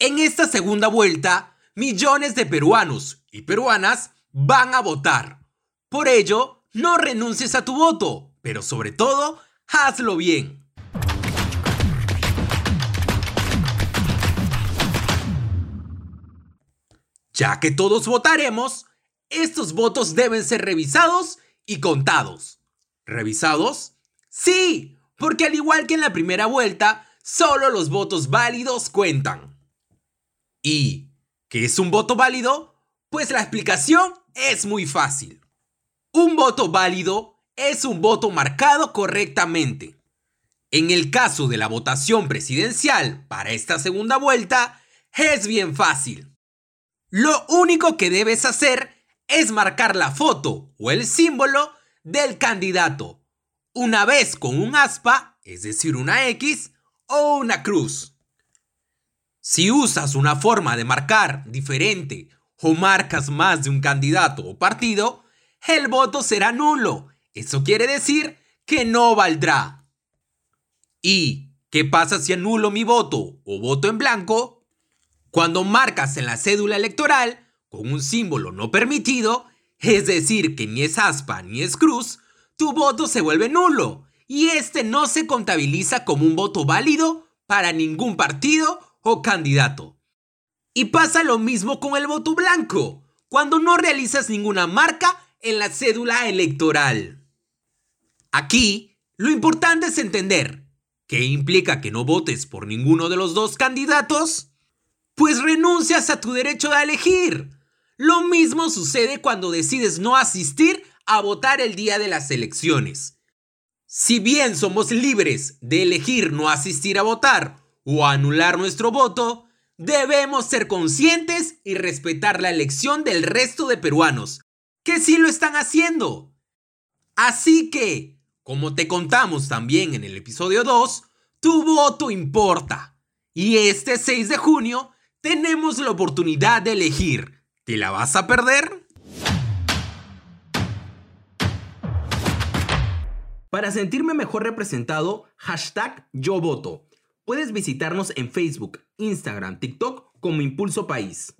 En esta segunda vuelta, millones de peruanos y peruanas van a votar. Por ello, no renuncies a tu voto, pero sobre todo, hazlo bien. Ya que todos votaremos, estos votos deben ser revisados y contados. ¿Revisados? Sí, porque al igual que en la primera vuelta, solo los votos válidos cuentan. ¿Y qué es un voto válido? Pues la explicación es muy fácil. Un voto válido es un voto marcado correctamente. En el caso de la votación presidencial para esta segunda vuelta, es bien fácil. Lo único que debes hacer es marcar la foto o el símbolo del candidato, una vez con un aspa, es decir, una X o una cruz. Si usas una forma de marcar diferente o marcas más de un candidato o partido, el voto será nulo. Eso quiere decir que no valdrá. ¿Y qué pasa si anulo mi voto o voto en blanco? Cuando marcas en la cédula electoral con un símbolo no permitido, es decir, que ni es aspa ni es cruz, tu voto se vuelve nulo y este no se contabiliza como un voto válido para ningún partido o candidato. Y pasa lo mismo con el voto blanco, cuando no realizas ninguna marca en la cédula electoral. Aquí, lo importante es entender qué implica que no votes por ninguno de los dos candidatos pues renuncias a tu derecho de elegir. Lo mismo sucede cuando decides no asistir a votar el día de las elecciones. Si bien somos libres de elegir no asistir a votar o anular nuestro voto, debemos ser conscientes y respetar la elección del resto de peruanos, que sí lo están haciendo. Así que, como te contamos también en el episodio 2, tu voto importa. Y este 6 de junio tenemos la oportunidad de elegir. ¿Te la vas a perder? Para sentirme mejor representado, hashtag yo voto. Puedes visitarnos en Facebook, Instagram, TikTok como Impulso País.